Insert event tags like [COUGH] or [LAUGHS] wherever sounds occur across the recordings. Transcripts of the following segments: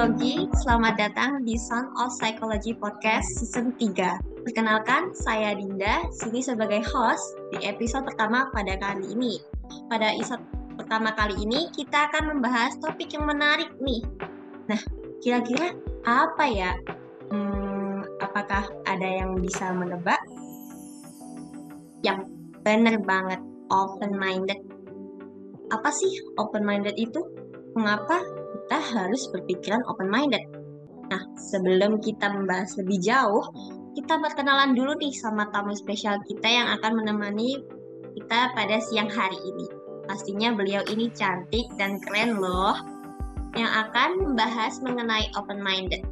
Psikologi, selamat datang di Sound of Psychology Podcast Season 3. Perkenalkan, saya Dinda, sini sebagai host di episode pertama pada kali ini. Pada episode pertama kali ini, kita akan membahas topik yang menarik nih. Nah, kira-kira apa ya? Hmm, apakah ada yang bisa menebak? Yang benar banget, open-minded. Apa sih open-minded itu? Mengapa kita harus berpikiran open-minded. Nah, sebelum kita membahas lebih jauh, kita berkenalan dulu nih sama tamu spesial kita yang akan menemani kita pada siang hari ini. Pastinya beliau ini cantik dan keren loh, yang akan membahas mengenai open-minded.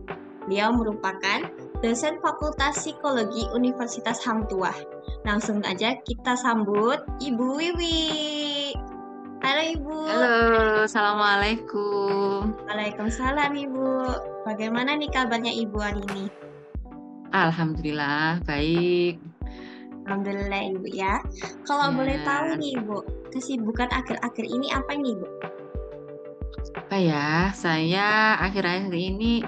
Beliau merupakan dosen Fakultas Psikologi Universitas Hang Tuah. Langsung aja kita sambut Ibu Wiwi. Halo Ibu. Halo, Assalamualaikum. Waalaikumsalam Ibu. Bagaimana nih kabarnya Ibu hari ini? Alhamdulillah, baik. Alhamdulillah Ibu ya. Kalau Ya. boleh tahu nih Ibu, kesibukan akhir-akhir ini apa nih Ibu? Apa ya, saya akhir-akhir ini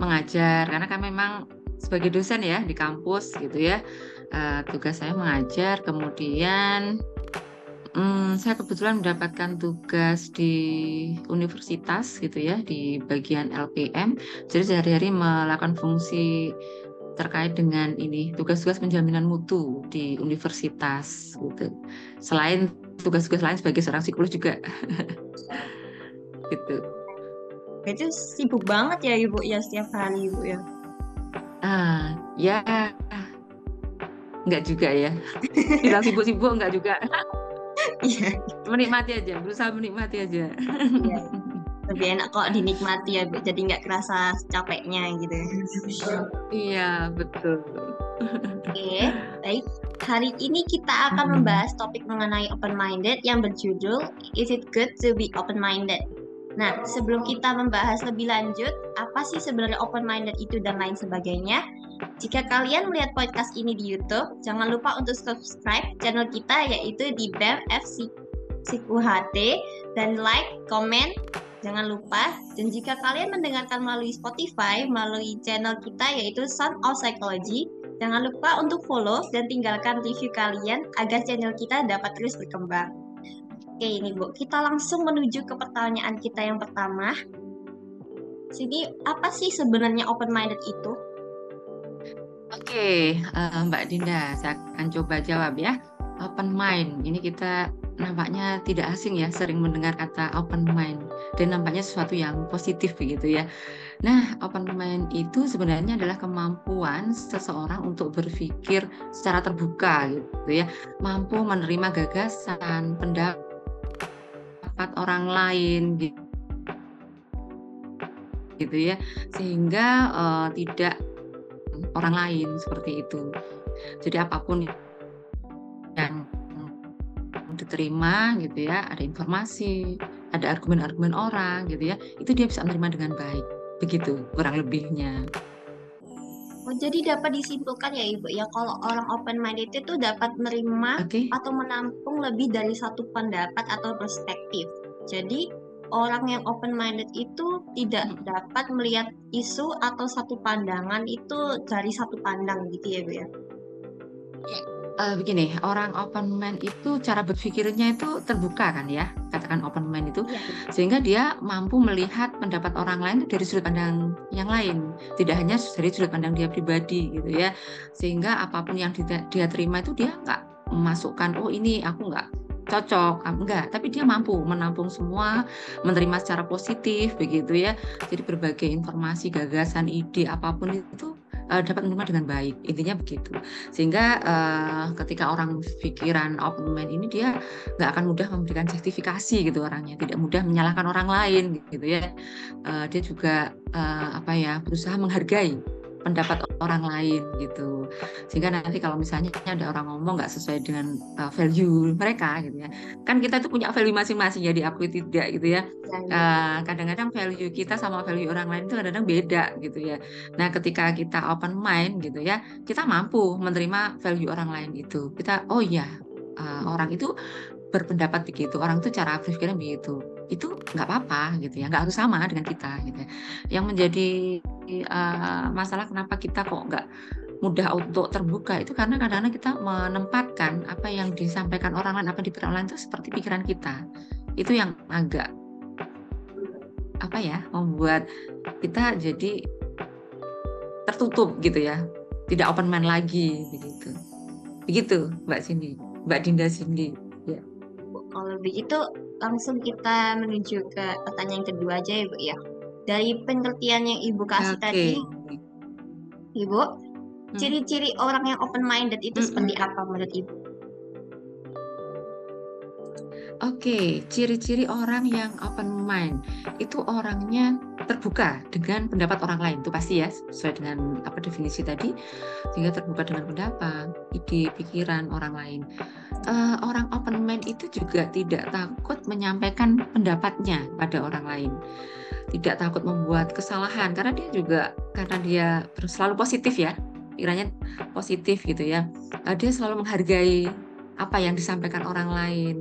mengajar karena kan memang sebagai dosen ya di kampus gitu ya. Eh, tugas saya mengajar, kemudian hmm, saya kebetulan mendapatkan tugas di universitas gitu ya di bagian LPM. Jadi sehari-hari melakukan fungsi terkait dengan ini tugas-tugas penjaminan mutu di universitas gitu. Selain tugas-tugas lain sebagai seorang psikolog juga [LAUGHS] gitu. Itu sibuk banget ya Ibu ya setiap hari Ibu ya. Ah, ya nggak juga ya. [LAUGHS] Bilang sibuk-sibuk nggak juga. [LAUGHS] Iya, Menikmati aja, berusaha menikmati aja. iya. Lebih enak kok dinikmati ya jadi nggak kerasa capeknya gitu. Iya, betul. Oke, baik. Hari ini kita akan membahas topik mengenai open-minded yang berjudul Is it good to be open-minded? Nah, sebelum kita membahas lebih lanjut, apa sih sebenarnya open-minded itu dan lain sebagainya? Jika kalian melihat podcast ini di YouTube, jangan lupa untuk subscribe channel kita yaitu di BEM FC UHT dan like, komen, jangan lupa. Dan jika kalian mendengarkan melalui Spotify, melalui channel kita yaitu Sound of Psychology, Jangan lupa untuk follow dan tinggalkan review kalian agar channel kita dapat terus berkembang. Oke ini Bu, kita langsung menuju ke pertanyaan kita yang pertama. Sini, apa sih sebenarnya open-minded itu? Oke, eh, Mbak Dinda, saya akan coba jawab ya. Open mind, ini kita nampaknya tidak asing ya, sering mendengar kata open mind dan nampaknya sesuatu yang positif begitu ya. Nah, open mind itu sebenarnya adalah kemampuan seseorang untuk berpikir secara terbuka gitu ya, mampu menerima gagasan, pendapat orang lain gitu gitu ya, sehingga eh, tidak orang lain seperti itu. Jadi apa pun yang diterima gitu ya, ada informasi, ada argumen-argumen orang gitu ya, itu dia bisa menerima dengan baik. Begitu kurang lebihnya. Oh, jadi dapat disimpulkan ya Ibu ya, kalau orang open-minded itu dapat menerima Oke. atau menampung lebih dari satu pendapat atau perspektif. Jadi orang yang open-minded itu tidak Hmm. dapat melihat isu atau satu pandangan itu dari satu pandang gitu ya Bu ya. Eh, begini, orang open mind itu cara berpikirnya itu terbuka kan ya, katakan open mind itu, Iya. sehingga dia mampu melihat pendapat orang lain dari sudut pandang yang lain, tidak hanya dari sudut pandang dia pribadi gitu ya, sehingga apa pun yang dia, dia terima itu dia nggak memasukkan, oh ini aku nggak cocok, enggak, tapi dia mampu menampung semua, menerima secara positif begitu ya, jadi berbagai informasi, gagasan, ide apa pun itu eh, dapat menerima dengan baik, intinya begitu. Sehingga eh, ketika orang pikiran open mind ini dia nggak akan mudah memberikan justifikasi gitu orangnya. Tidak mudah menyalahkan orang lain gitu ya. Eh, dia juga eh, apa ya berusaha menghargai pendapat orang lain gitu. Sehingga nanti kalau misalnya ada orang ngomong nggak sesuai dengan uh, value mereka gitu ya. Kan kita tuh punya value masing-masing ya diakui tidak gitu ya. Dan Uh, kadang-kadang value kita sama value orang lain itu kadang-kadang beda gitu ya. Nah, ketika kita open mind gitu ya, kita mampu menerima value orang lain itu. Kita, oh ya, uh, orang itu berpendapat begitu orang itu cara berpikirnya begitu itu nggak apa-apa gitu ya nggak harus sama dengan kita gitu ya. yang menjadi uh, masalah kenapa kita kok nggak mudah untuk terbuka itu karena kadang-kadang kita menempatkan apa yang disampaikan orang lain apa di pikiran lain itu seperti pikiran kita. Itu yang agak apa ya membuat kita jadi tertutup gitu ya tidak open mind lagi begitu. Begitu Mbak Cindy Mbak Dinda Cindy ya. Kalau begitu langsung kita menuju ke pertanyaan kedua aja ya Bu ya dari pengertian yang Ibu kasih okay. tadi Ibu Hmm. Ciri-ciri orang yang open minded itu hmm. seperti apa menurut Ibu? Oke, ciri-ciri orang yang open mind itu orangnya terbuka dengan pendapat orang lain itu pasti ya sesuai dengan apa definisi tadi sehingga terbuka dengan pendapat, ide, pikiran orang lain. Uh, orang open mind itu juga tidak takut menyampaikan pendapatnya pada orang lain, tidak takut membuat kesalahan karena dia juga karena dia selalu positif ya pikirannya positif gitu ya uh, dia selalu menghargai apa yang disampaikan orang lain,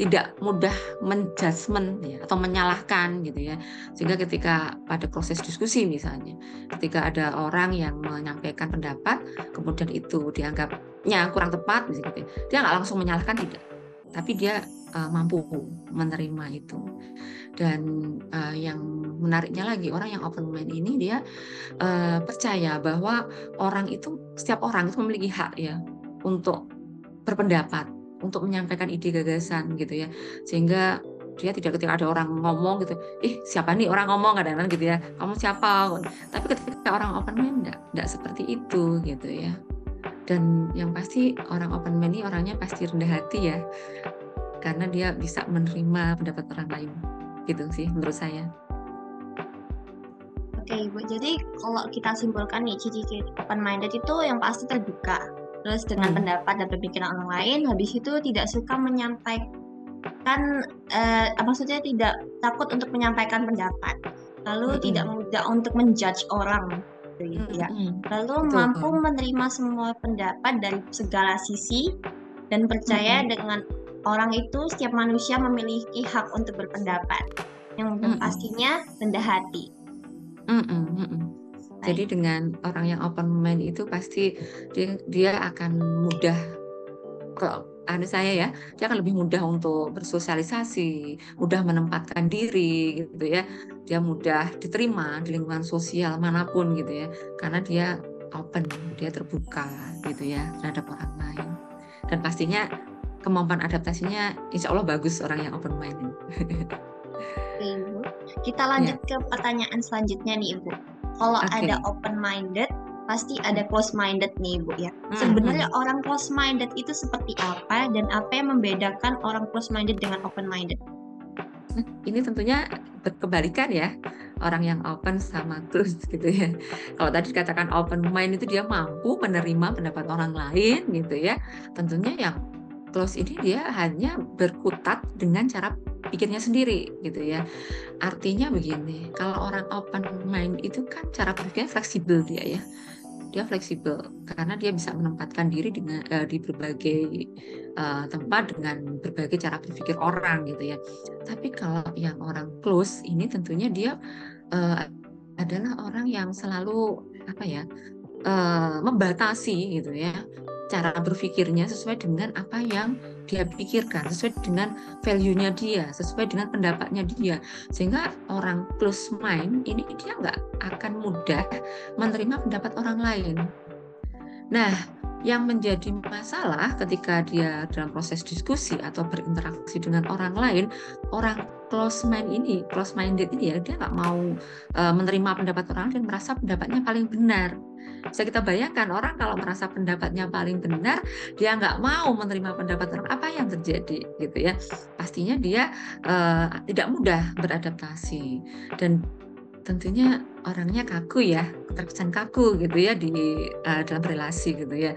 tidak mudah menjudgment ya atau menyalahkan gitu ya. Sehingga ketika pada proses diskusi misalnya, ketika ada orang yang menyampaikan pendapat, kemudian itu dianggapnya kurang tepat misalnya gitu ya, dia nggak langsung menyalahkan tidak, tapi dia uh, mampu menerima itu. Dan uh, yang menariknya lagi orang yang open mind ini dia uh, percaya bahwa orang itu setiap orang itu memiliki hak ya untuk berpendapat untuk menyampaikan ide gagasan gitu ya. Sehingga dia tidak ketika ada orang ngomong gitu ih siapa nih orang ngomong? kadang-kadang gitu ya. Kamu siapa? Tapi ketika orang open mind enggak, enggak seperti itu gitu ya. Dan yang pasti orang open mind ini orangnya pasti rendah hati ya. Karena dia bisa menerima pendapat orang lain gitu sih menurut saya. Oke Ibu, jadi kalau kita simpulkan nih ciri-ciri open minded itu yang pasti terbuka, terus dengan hmm. pendapat dan pemikiran orang lain, habis itu tidak suka menyampaikan, eh, maksudnya tidak takut untuk menyampaikan pendapat, lalu hmm. tidak mudah untuk menjudge orang, gitu ya. Hmm. Lalu Betul. mampu menerima semua pendapat dari segala sisi dan percaya hmm. dengan orang itu setiap manusia memiliki hak untuk berpendapat yang mm -mm. pastinya rendah hati. Mm -mm, mm -mm. Jadi dengan orang yang open mind itu pasti dia, dia akan mudah kalau anu saya ya, dia akan lebih mudah untuk bersosialisasi, mudah menempatkan diri gitu ya. Dia mudah diterima di lingkungan sosial mana pun gitu ya. Karena dia open, dia terbuka gitu ya terhadap orang lain. Dan pastinya kemampuan adaptasinya insya Allah bagus orang yang open mind. Oke, Ibu. Kita lanjut ya. ke pertanyaan selanjutnya nih, Ibu. Kalau okay. ada open minded, pasti ada close minded nih, Ibu ya. Hmm, Sebenarnya hmm. orang close minded itu seperti apa dan apa yang membedakan orang close minded dengan open minded? Nah, ini tentunya berkebalikan ya orang yang open sama close [LAUGHS] gitu ya. Kalau tadi dikatakan open mind itu dia mampu menerima pendapat orang lain gitu ya. Tentunya yang close ini dia hanya berkutat dengan cara pikirnya sendiri gitu ya. Artinya begini, kalau orang open mind itu kan cara berpikirnya fleksibel dia ya. Dia fleksibel karena dia bisa menempatkan diri dengan uh, di berbagai uh, tempat dengan berbagai cara berpikir orang gitu ya. Tapi kalau yang orang close ini tentunya dia uh, adalah orang yang selalu apa ya uh, membatasi gitu ya cara berpikirnya sesuai dengan apa yang dia pikirkan, sesuai dengan value-nya dia, sesuai dengan pendapatnya dia. Sehingga orang plus mind ini dia nggak akan mudah menerima pendapat orang lain. Nah, yang menjadi masalah ketika dia dalam proses diskusi atau berinteraksi dengan orang lain, orang close mind ini, close minded ini ya dia nggak mau uh, menerima pendapat orang dan merasa pendapatnya paling benar bisa kita bayangkan orang kalau merasa pendapatnya paling benar, dia nggak mau menerima pendapat orang apa yang terjadi gitu ya. Pastinya dia uh, tidak mudah beradaptasi dan tentunya orangnya kaku ya, terkesan kaku gitu ya di uh, dalam relasi gitu ya.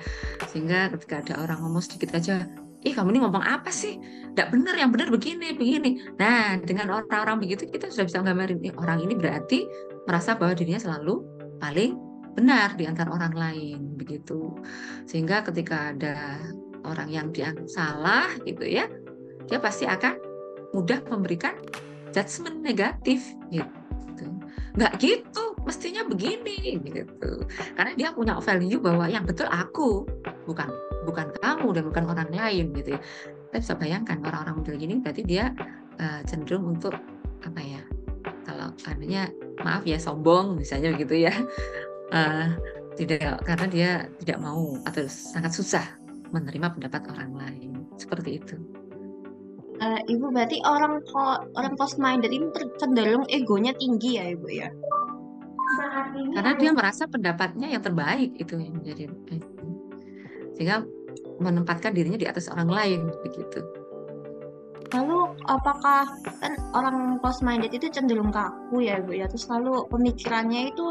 Sehingga ketika ada orang ngomong sedikit aja, ih kamu ini ngomong apa sih? Tidak benar, yang benar begini, begini. Nah, dengan orang-orang begitu kita sudah bisa menggambarin, eh, orang ini berarti merasa bahwa dirinya selalu paling benar di antara orang lain begitu. Sehingga ketika ada orang yang dianggap salah gitu ya dia pasti akan mudah memberikan judgement negatif gitu. Nggak gitu mestinya begini gitu. Karena dia punya value bahwa yang betul aku bukan bukan kamu dan bukan orang lain gitu ya. Kita bisa bayangkan orang-orang model gini berarti dia uh, cenderung untuk apa ya kalau adanya maaf ya sombong misalnya begitu ya uh, tidak karena dia tidak mau atau sangat susah menerima pendapat orang lain seperti itu. Uh, ibu berarti orang orang close minded ini cenderung egonya tinggi ya ibu ya? Karena dia merasa pendapatnya yang terbaik itu yang menjadi sehingga menempatkan dirinya di atas orang lain begitu. Lalu apakah kan orang close minded itu cenderung kaku ya ibu ya? Terus lalu pemikirannya itu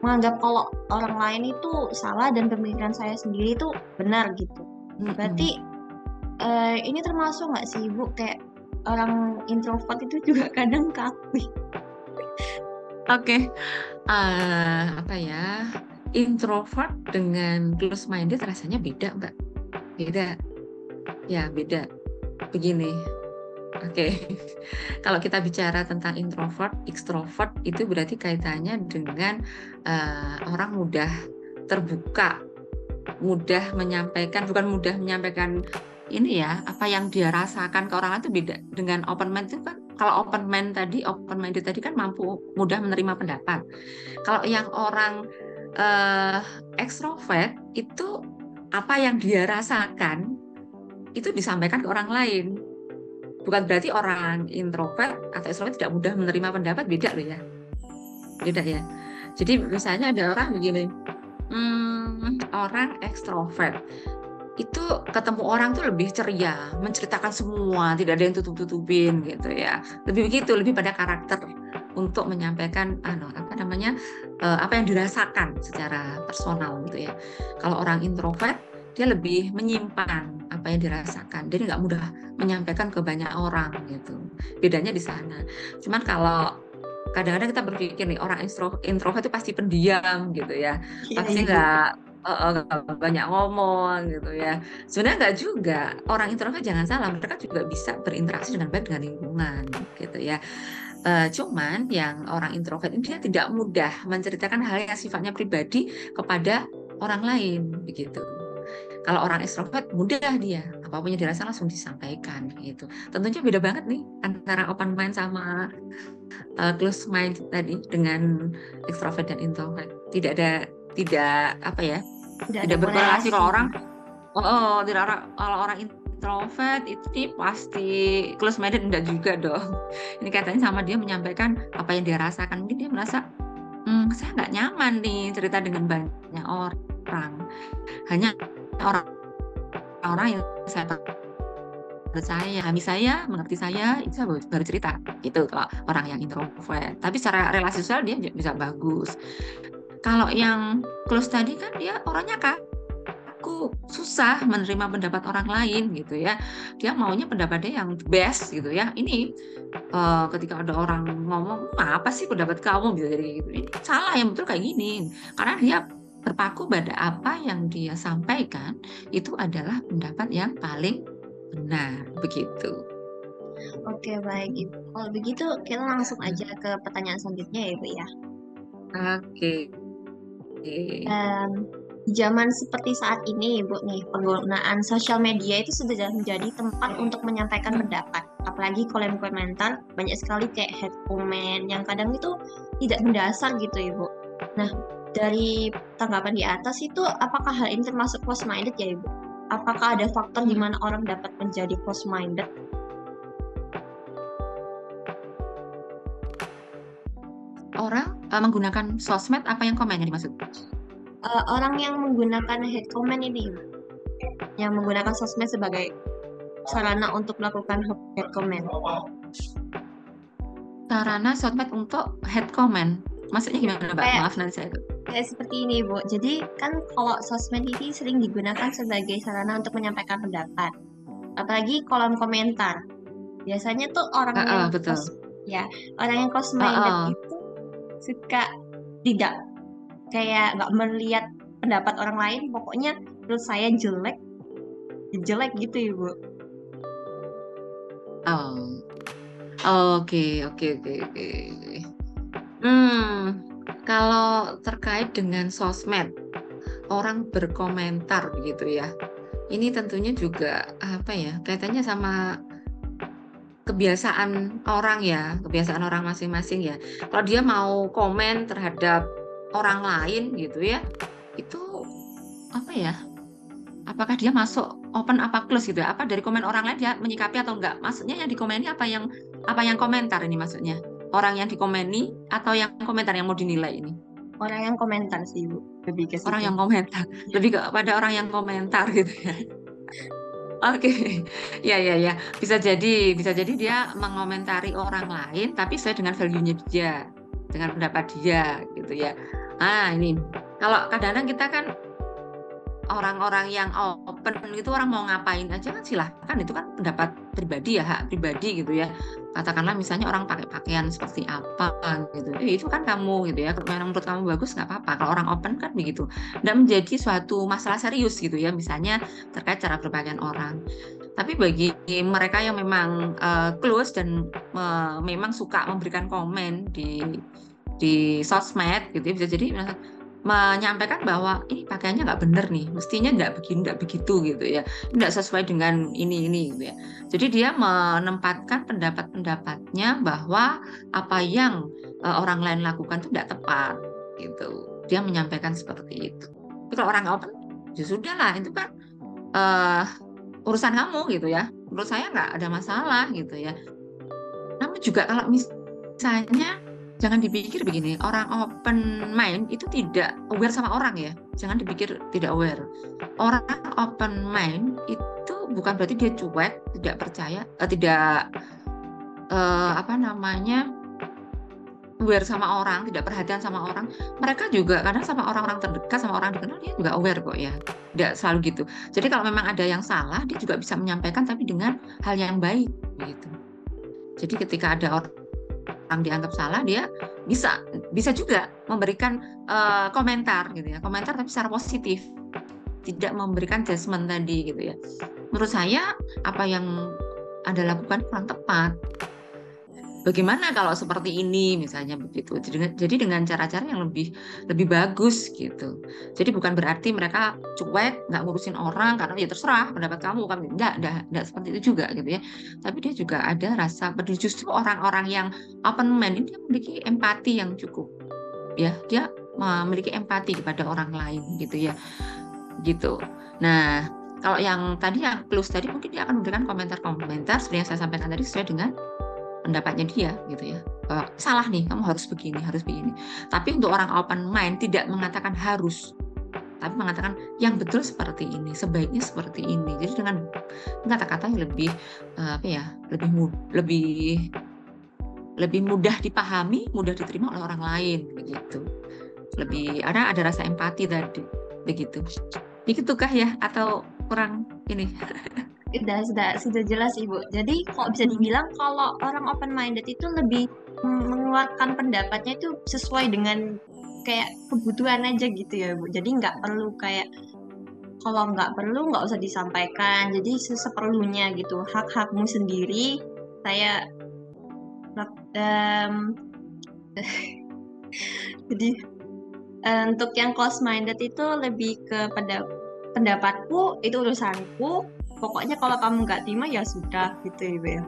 menganggap kalau orang lain itu salah dan pemikiran saya sendiri itu benar gitu. Berarti uh, ini termasuk nggak sih ibu kayak orang introvert itu juga [LAUGHS] kadang kaku. Oke. Okay. uh, eh, apa ya? Introvert dengan close minded rasanya beda mbak. Beda. Ya beda. Begini oke okay. [LAUGHS] kalau kita bicara tentang introvert extrovert itu berarti kaitannya dengan uh, orang mudah terbuka mudah menyampaikan bukan mudah menyampaikan ini ya apa yang dia rasakan ke orang lain itu beda dengan open mind itu kan kalau open mind tadi open minded tadi kan mampu mudah menerima pendapat kalau yang orang uh, extrovert itu apa yang dia rasakan itu disampaikan ke orang lain bukan berarti orang introvert atau extrovert tidak mudah menerima pendapat beda loh ya beda ya jadi misalnya ada orang begini hmm, orang ekstrovert itu ketemu orang tuh lebih ceria, menceritakan semua, tidak ada yang tutup-tutupin gitu ya. Lebih begitu, lebih pada karakter untuk menyampaikan ano, apa namanya uh, apa yang dirasakan secara personal gitu ya. Kalau orang introvert dia lebih menyimpan apa yang dirasakan, dia nggak mudah menyampaikan ke banyak orang gitu. Bedanya di sana. Cuman kalau kadang-kadang kita berpikir nih orang introvert itu pasti pendiam gitu ya, iya, pasti iya. nggak uh, banyak ngomong gitu ya. Sebenarnya nggak juga. Orang introvert jangan salah, mereka juga bisa berinteraksi dengan baik dengan lingkungan gitu ya. Uh, cuman yang orang introvert ini dia tidak mudah menceritakan hal yang sifatnya pribadi kepada orang lain begitu. Kalau orang extrovert mudah dia, apa pun yang dirasa langsung disampaikan gitu. Tentunya beda banget nih antara open mind sama uh, close mind tadi dengan extrovert dan introvert. Tidak ada tidak apa ya tidak, tidak berkorelasi kalau orang oh, oh tidak kalau orang introvert itu pasti close minded enggak juga dong. Ini katanya sama dia menyampaikan apa yang dia rasakan. Mungkin dia merasa hmm, saya nggak nyaman nih cerita dengan banyak orang. Hanya orang orang yang saya percaya, kami saya, mengerti saya, itu saya baru cerita. Itu kalau orang yang introvert. Tapi secara relasi sosial dia bisa bagus. Kalau yang close tadi kan dia orangnya kaku, susah menerima pendapat orang lain gitu ya. Dia maunya pendapatnya yang best gitu ya. Ini uh, ketika ada orang ngomong apa sih pendapat kamu gitu jadi gitu. Ini salah yang betul kayak gini. Karena dia terpaku pada apa yang dia sampaikan itu adalah pendapat yang paling benar begitu. Oke baik Ibu. Kalau begitu kita langsung aja ke pertanyaan selanjutnya ya Ibu ya. Oke. Um, zaman seperti saat ini, Bu, nih penggunaan sosial media itu sudah menjadi tempat untuk menyampaikan pendapat. Apalagi kolom komentar banyak sekali kayak head comment yang kadang itu tidak mendasar gitu, Ibu. Nah, dari tanggapan di atas itu apakah hal ini termasuk close minded ya, Ibu? Apakah ada faktor di mana orang dapat menjadi close minded? Orang uh, menggunakan sosmed apa yang komen yang dimaksud? Uh, orang yang menggunakan head comment ini, yang menggunakan sosmed sebagai sarana untuk melakukan head comment. Sarana sosmed untuk head comment, maksudnya gimana, Mbak? Kayak, Maaf nanti saya. Kayak seperti ini, Bu. Jadi kan kalau sosmed ini sering digunakan sebagai sarana untuk menyampaikan pendapat, apalagi kolom komentar. Biasanya tuh orang uh, uh, yang betul. Kos, ya orang yang close minded uh, uh. itu suka tidak kayak nggak melihat pendapat orang lain pokoknya menurut saya jelek jelek gitu ibu Oh. Oke, oke, oke, oke. Hmm, kalau terkait dengan sosmed, orang berkomentar begitu ya. Ini tentunya juga apa ya? Kaitannya sama kebiasaan orang ya, kebiasaan orang masing-masing ya. Kalau dia mau komen terhadap orang lain gitu ya, itu apa ya? Apakah dia masuk open apa close gitu ya? Apa dari komen orang lain dia menyikapi atau enggak? Maksudnya yang dikomeni apa yang apa yang komentar ini maksudnya? Orang yang dikomeni atau yang komentar yang mau dinilai ini? Orang yang komentar sih, Bu. Lebih ke Orang yang komentar. Lebih kepada orang yang komentar gitu ya. Oke, ya ya ya, bisa jadi, bisa jadi dia mengomentari orang lain, tapi sesuai dengan value-nya dia, dengan pendapat dia, gitu ya. Ah ini, kalau kadang-kadang kita kan orang-orang yang open itu orang mau ngapain aja kan silahkan. Itu kan pendapat pribadi ya hak pribadi gitu ya. Katakanlah misalnya orang pakai pakaian seperti apa gitu. Eh, itu kan kamu gitu ya. Kalau menurut kamu bagus nggak apa-apa. Kalau orang open kan begitu. Tidak menjadi suatu masalah serius gitu ya misalnya terkait cara berpakaian orang. Tapi bagi mereka yang memang uh, close dan uh, memang suka memberikan komen di di sosmed gitu ya bisa jadi menyampaikan bahwa ini pakaiannya nggak bener nih, mestinya nggak begini, nggak begitu gitu ya, nggak sesuai dengan ini ini gitu ya. Jadi dia menempatkan pendapat-pendapatnya bahwa apa yang uh, orang lain lakukan itu tidak tepat gitu. Dia menyampaikan seperti itu. Tapi kalau orang open, ya sudah lah itu kan uh, urusan kamu gitu ya. Menurut saya nggak ada masalah gitu ya. Namun juga kalau misalnya jangan dipikir begini orang open mind itu tidak aware sama orang ya. Jangan dipikir tidak aware. Orang open mind itu bukan berarti dia cuek tidak percaya eh, tidak eh, apa namanya aware sama orang tidak perhatian sama orang. Mereka juga kadang sama orang-orang terdekat sama orang dikenal dia juga aware kok ya. Tidak selalu gitu. Jadi kalau memang ada yang salah dia juga bisa menyampaikan tapi dengan hal yang baik gitu. Jadi ketika ada orang orang dianggap salah dia bisa bisa juga memberikan uh, komentar gitu ya. Komentar tapi secara positif. Tidak memberikan judgement tadi gitu ya. Menurut saya apa yang anda lakukan kurang tepat Bagaimana kalau seperti ini misalnya begitu. Jadi dengan cara-cara yang lebih lebih bagus gitu. Jadi bukan berarti mereka cuek, nggak ngurusin orang karena ya terserah pendapat kamu kan enggak, enggak, seperti itu juga gitu ya. Tapi dia juga ada rasa peduli justru orang-orang yang open mind ini memiliki empati yang cukup. Ya, dia memiliki empati kepada orang lain gitu ya. Gitu. Nah, kalau yang tadi yang plus tadi mungkin dia akan memberikan komentar-komentar seperti yang saya sampaikan tadi sesuai dengan pendapatnya dia gitu ya. Bahwa salah nih kamu harus begini harus begini. Tapi untuk orang open mind tidak mengatakan harus tapi mengatakan yang betul seperti ini sebaiknya seperti ini. Jadi dengan kata-kata yang lebih uh, apa ya lebih lebih lebih mudah dipahami mudah diterima oleh orang lain begitu. Lebih ada ada rasa empati tadi begitu. Begitukah ya atau kurang ini [LAUGHS] Sudah, sudah, sudah jelas Ibu. Jadi kok bisa dibilang kalau orang open minded itu lebih mengeluarkan pendapatnya itu sesuai dengan kayak kebutuhan aja gitu ya Bu. Jadi nggak perlu kayak kalau nggak perlu nggak usah disampaikan. Jadi seperlunya gitu. Hak-hakmu sendiri saya um, [LAUGHS] jadi untuk yang close minded itu lebih ke pada pendapatku itu urusanku pokoknya kalau kamu nggak terima ya sudah gitu ya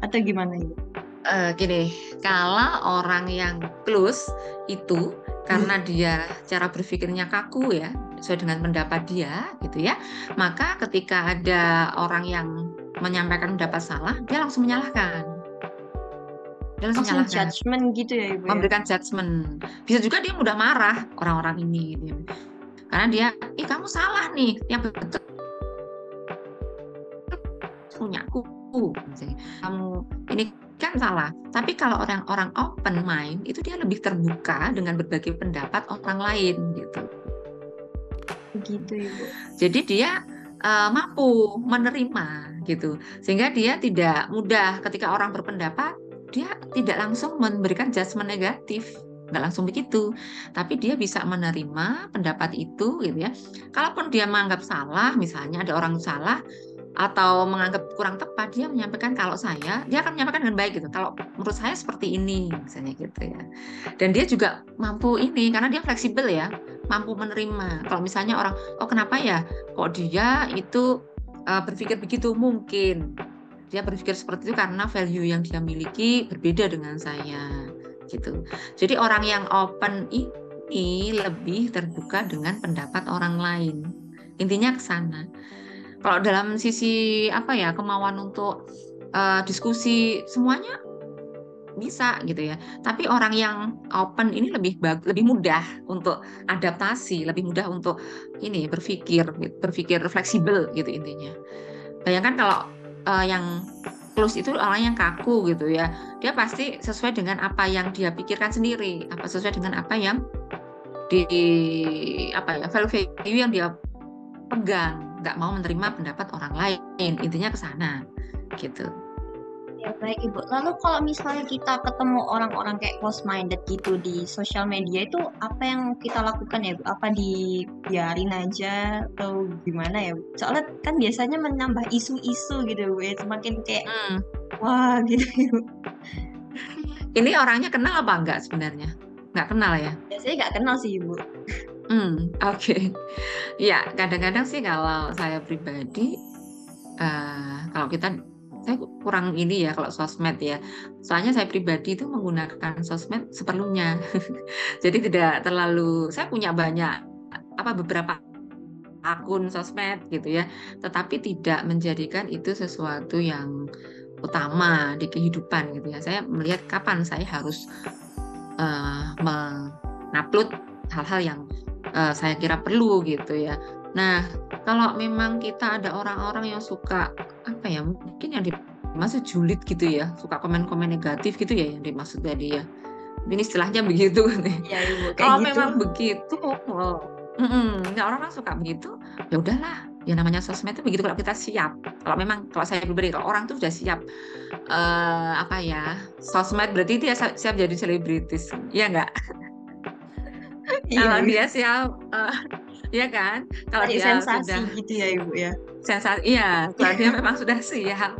atau gimana ibu? Uh, gini, kalau orang yang close itu karena hmm. dia cara berpikirnya kaku ya sesuai dengan pendapat dia gitu ya maka ketika ada orang yang menyampaikan pendapat salah dia langsung menyalahkan dia langsung, judgment gitu ya ibu ya? memberikan judgment bisa juga dia mudah marah orang-orang ini gitu. Ya. karena dia ih kamu salah nih yang betul punyaku kamu ini kan salah. Tapi kalau orang-orang open mind itu dia lebih terbuka dengan berbagai pendapat orang lain gitu. Begitu ibu. Jadi dia uh, mampu menerima gitu. Sehingga dia tidak mudah ketika orang berpendapat dia tidak langsung memberikan judgement negatif. Nggak langsung begitu. Tapi dia bisa menerima pendapat itu gitu ya. Kalaupun dia menganggap salah misalnya ada orang salah atau menganggap kurang tepat dia menyampaikan kalau saya dia akan menyampaikan dengan baik gitu. Kalau menurut saya seperti ini misalnya gitu ya. Dan dia juga mampu ini karena dia fleksibel ya mampu menerima. Kalau misalnya orang oh kenapa ya? Kok dia itu uh, berpikir begitu? Mungkin. Dia berpikir seperti itu karena value yang dia miliki berbeda dengan saya gitu. Jadi orang yang open ini lebih terbuka dengan pendapat orang lain. Intinya ke sana kalau dalam sisi apa ya kemauan untuk uh, diskusi semuanya bisa gitu ya. Tapi orang yang open ini lebih bag, lebih mudah untuk adaptasi, lebih mudah untuk ini berpikir berpikir fleksibel gitu intinya. Bayangkan kalau uh, yang close itu orang yang kaku gitu ya. Dia pasti sesuai dengan apa yang dia pikirkan sendiri, apa sesuai dengan apa yang di apa ya value yang dia pegang nggak mau menerima pendapat orang lain. Intinya ke sana. Gitu. Ya baik ibu. Lalu kalau misalnya kita ketemu orang-orang kayak close minded gitu di sosial media itu apa yang kita lakukan ya bu? Apa dibiarin aja atau gimana ya bu? Soalnya kan biasanya menambah isu-isu gitu bu ya. Semakin kayak hmm. wah [LAUGHS] gitu. Bu ini orangnya kenal apa enggak sebenarnya? Nggak kenal ya? Biasanya nggak kenal sih ibu Hmm, oke. Ya, kadang-kadang sih kalau saya pribadi, uh, kalau kita saya kurang ini ya kalau sosmed ya. Soalnya saya pribadi itu menggunakan sosmed seperlunya. [LAUGHS] Jadi tidak terlalu saya punya banyak apa beberapa akun sosmed gitu ya, tetapi tidak menjadikan itu sesuatu yang utama di kehidupan gitu ya. Saya melihat kapan saya harus uh, mengupload hal-hal yang uh, saya kira perlu gitu ya. Nah, kalau memang kita ada orang-orang yang suka apa ya, mungkin yang dimaksud julid gitu ya, suka komen-komen negatif gitu ya yang dimaksud tadi ya. Ini istilahnya begitu ya, ibu, kalau gitu. memang begitu, oh, mm -mm, ya orang-orang suka begitu, ya udahlah. Ya namanya sosmed itu begitu kalau kita siap. Kalau memang kalau saya pribadi kalau orang tuh sudah siap uh, apa ya sosmed berarti dia siap jadi selebritis, ya enggak? Iya, kalau dia siap uh, ya kan? Kalau dia sensasi sudah gitu ya ibu ya? Sensasi iya. Kalau dia [LAUGHS] memang sudah siap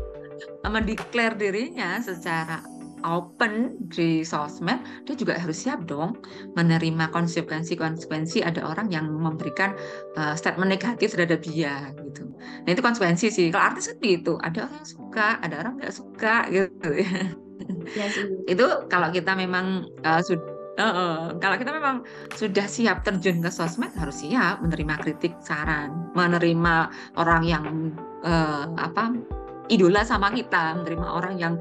mendeklar dirinya secara open di sosmed dia juga harus siap dong menerima konsekuensi-konsekuensi ada orang yang memberikan uh, statement negatif terhadap dia gitu. Nah itu konsekuensi sih. Kalau artis kan gitu. Ada orang yang suka ada orang nggak suka gitu ya, ya itu kalau kita memang uh, sudah Uh, kalau kita memang sudah siap terjun ke sosmed harus siap menerima kritik, saran, menerima orang yang uh, apa idola sama kita, menerima orang yang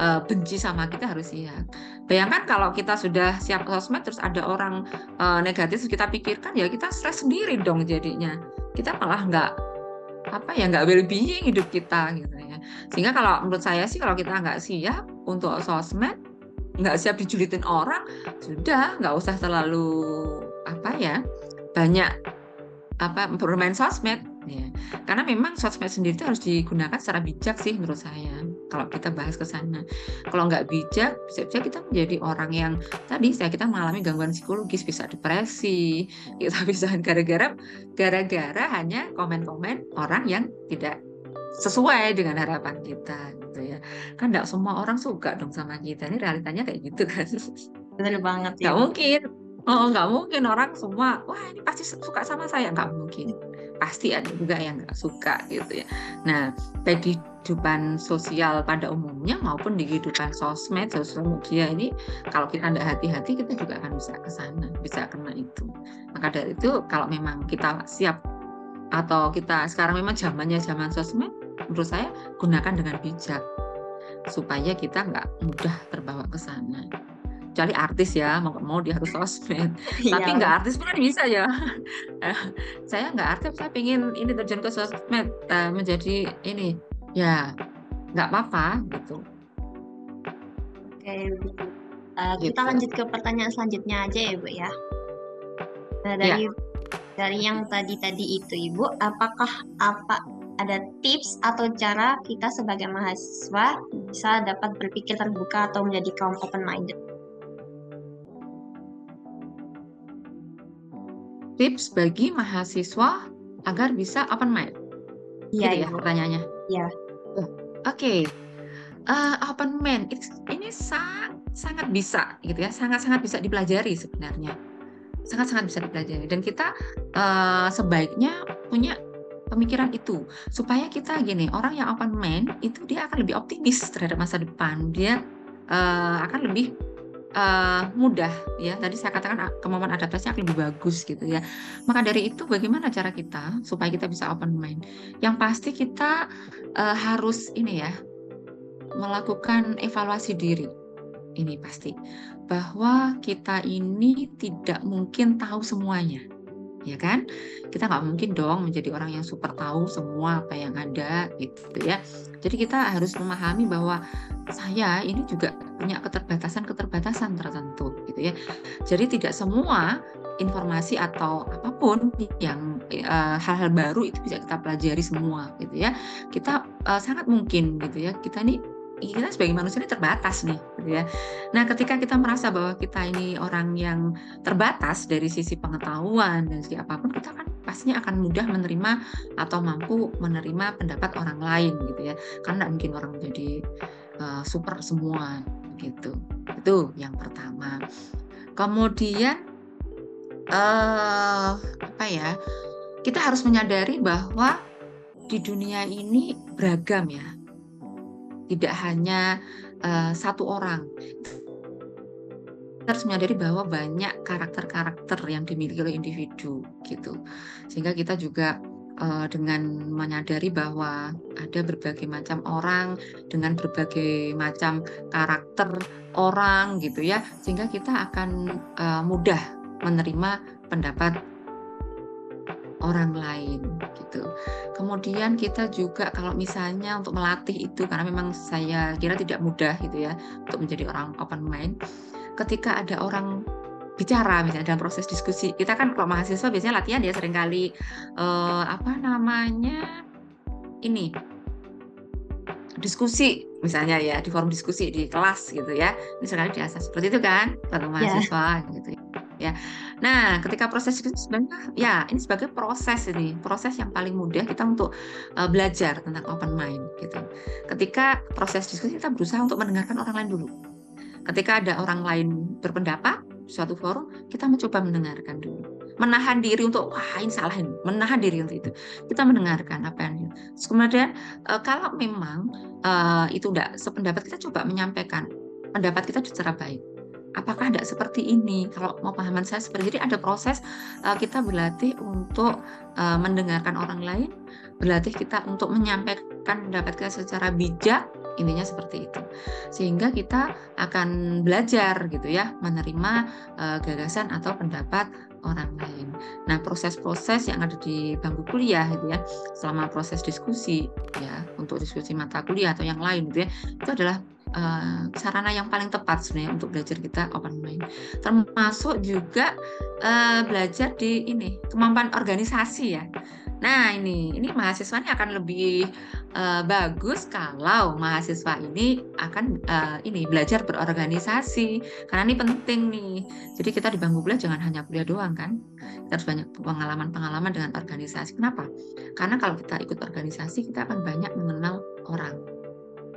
uh, benci sama kita harus siap. Bayangkan kalau kita sudah siap ke sosmed terus ada orang uh, negatif kita pikirkan ya kita stres sendiri dong jadinya. Kita malah nggak apa ya nggak well-being hidup kita gitu ya. Sehingga kalau menurut saya sih kalau kita nggak siap untuk sosmed nggak siap dijulitin orang sudah nggak usah terlalu apa ya banyak apa bermain sosmed. Ya karena memang sosmed sendiri itu harus digunakan secara bijak sih menurut saya kalau kita bahas ke sana. Kalau nggak bijak bisa-bisa kita menjadi orang yang tadi saya kita mengalami gangguan psikologis bisa depresi kita [LAUGHS] bisa gara-gara gara-gara hanya komen-komen orang yang tidak sesuai dengan harapan kita gitu ya. Kan nggak semua orang suka dong sama kita. Ini realitanya kayak gitu kan. Benar banget ya nggak mungkin. Oh nggak mungkin orang semua wah ini pasti suka sama saya. Nggak mungkin. Pasti ada juga yang nggak suka gitu ya. Nah baik di kehidupan sosial pada umumnya maupun di kehidupan sosmed sosial media ini kalau kita tidak hati-hati kita juga akan bisa ke sana bisa kena itu. Maka dari itu kalau memang kita siap atau kita sekarang memang zamannya zaman sosmed menurut saya gunakan dengan bijak supaya kita nggak mudah terbawa ke sana. Kecuali artis ya mau mau dia harus sosmed. [LAUGHS] Iya, tapi nggak artis pun kan bisa ya. [LAUGHS] Saya nggak artis saya pengen ini terjun ke sosmed uh, menjadi ini. Ya nggak apa-apa gitu. Oke uh, kita gitu. lanjut ke pertanyaan selanjutnya aja ya bu ya. Nah, dari ya. dari yang tadi tadi itu ibu apakah apa ada tips atau cara kita sebagai mahasiswa bisa dapat berpikir terbuka atau menjadi kaum open minded? Tips bagi mahasiswa agar bisa open mind. Iya, gitu ya, pertanyaannya. Ya. Oke, okay. uh, eh, open mind ini sangat sangat bisa gitu ya, sangat-sangat bisa dipelajari sebenarnya, sangat-sangat bisa dipelajari dan kita uh, sebaiknya punya pemikiran itu. Supaya kita gini orang yang open mind itu dia akan lebih optimis terhadap masa depan. Dia uh, akan lebih uh, mudah ya. Tadi saya katakan kemampuan adaptasinya akan lebih bagus gitu ya. Maka dari itu bagaimana cara kita supaya kita bisa open mind? Yang pasti kita uh, harus ini ya melakukan evaluasi diri. Ini pasti. Bahwa kita ini tidak mungkin tahu semuanya ya kan? Kita nggak mungkin dong menjadi orang yang super tahu semua apa yang ada gitu ya. Jadi kita harus memahami bahwa saya ini juga punya keterbatasan-keterbatasan tertentu gitu ya. Jadi tidak semua informasi atau apa pun yang eh, hal-hal uh, baru itu bisa kita pelajari semua gitu ya. Kita uh, sangat mungkin gitu ya. Kita ini kita sebagai manusia ini terbatas nih gitu ya. Nah, ketika kita merasa bahwa kita ini orang yang terbatas dari sisi pengetahuan dan sisi apa pun, kita kan pastinya akan mudah menerima atau mampu menerima pendapat orang lain gitu ya. Karena mungkin orang menjadi uh, super semua gitu. Itu yang pertama. Kemudian uh, apa ya? Kita harus menyadari bahwa di dunia ini beragam ya tidak hanya uh, satu orang. Harus menyadari bahwa banyak karakter-karakter yang dimiliki oleh individu gitu. Sehingga kita juga uh, dengan menyadari bahwa ada berbagai macam orang dengan berbagai macam karakter orang gitu ya sehingga kita akan uh, mudah menerima pendapat orang lain gitu. Kemudian kita juga kalau misalnya untuk melatih itu karena memang saya kira tidak mudah gitu ya untuk menjadi orang open mind. Ketika ada orang bicara misalnya dalam proses diskusi, kita kan kalau mahasiswa biasanya latihan ya sering kali uh, apa namanya ini diskusi misalnya ya di forum diskusi di kelas gitu ya ini sekali diasah seperti itu kan kalau iya. mahasiswa yeah. gitu ya nah ketika proses itu sebenarnya ya ini sebagai proses ini proses yang paling mudah kita untuk uh, belajar tentang open mind gitu. Ketika proses diskusi kita berusaha untuk mendengarkan orang lain dulu. Ketika ada orang lain berpendapat suatu forum kita mencoba mendengarkan dulu. Menahan diri untuk wah ini salah menahan diri untuk itu. Kita mendengarkan apa yang kemudian uh, kalau memang uh, itu tidak sependapat kita coba menyampaikan pendapat kita secara baik apakah tidak seperti ini? Kalau mau pahaman saya seperti ini ada proses uh, kita berlatih untuk uh, mendengarkan orang lain berlatih kita untuk menyampaikan pendapat kita secara bijak intinya seperti itu. Sehingga kita akan belajar gitu ya menerima uh, gagasan atau pendapat orang lain. Nah, proses-proses yang ada di bangku kuliah gitu ya, selama proses diskusi ya, untuk diskusi mata kuliah atau yang lain gitu ya, itu adalah uh, sarana yang paling tepat sebenarnya untuk belajar kita open mind. Termasuk juga uh, belajar di ini kemampuan organisasi ya. Nah ini ini mahasiswa ini akan lebih uh, bagus kalau mahasiswa ini akan uh, ini belajar berorganisasi karena ini penting nih. Jadi kita di bangku kuliah jangan hanya kuliah doang kan. Kita harus banyak pengalaman-pengalaman dengan organisasi. Kenapa? Karena kalau kita ikut organisasi kita akan banyak mengenal orang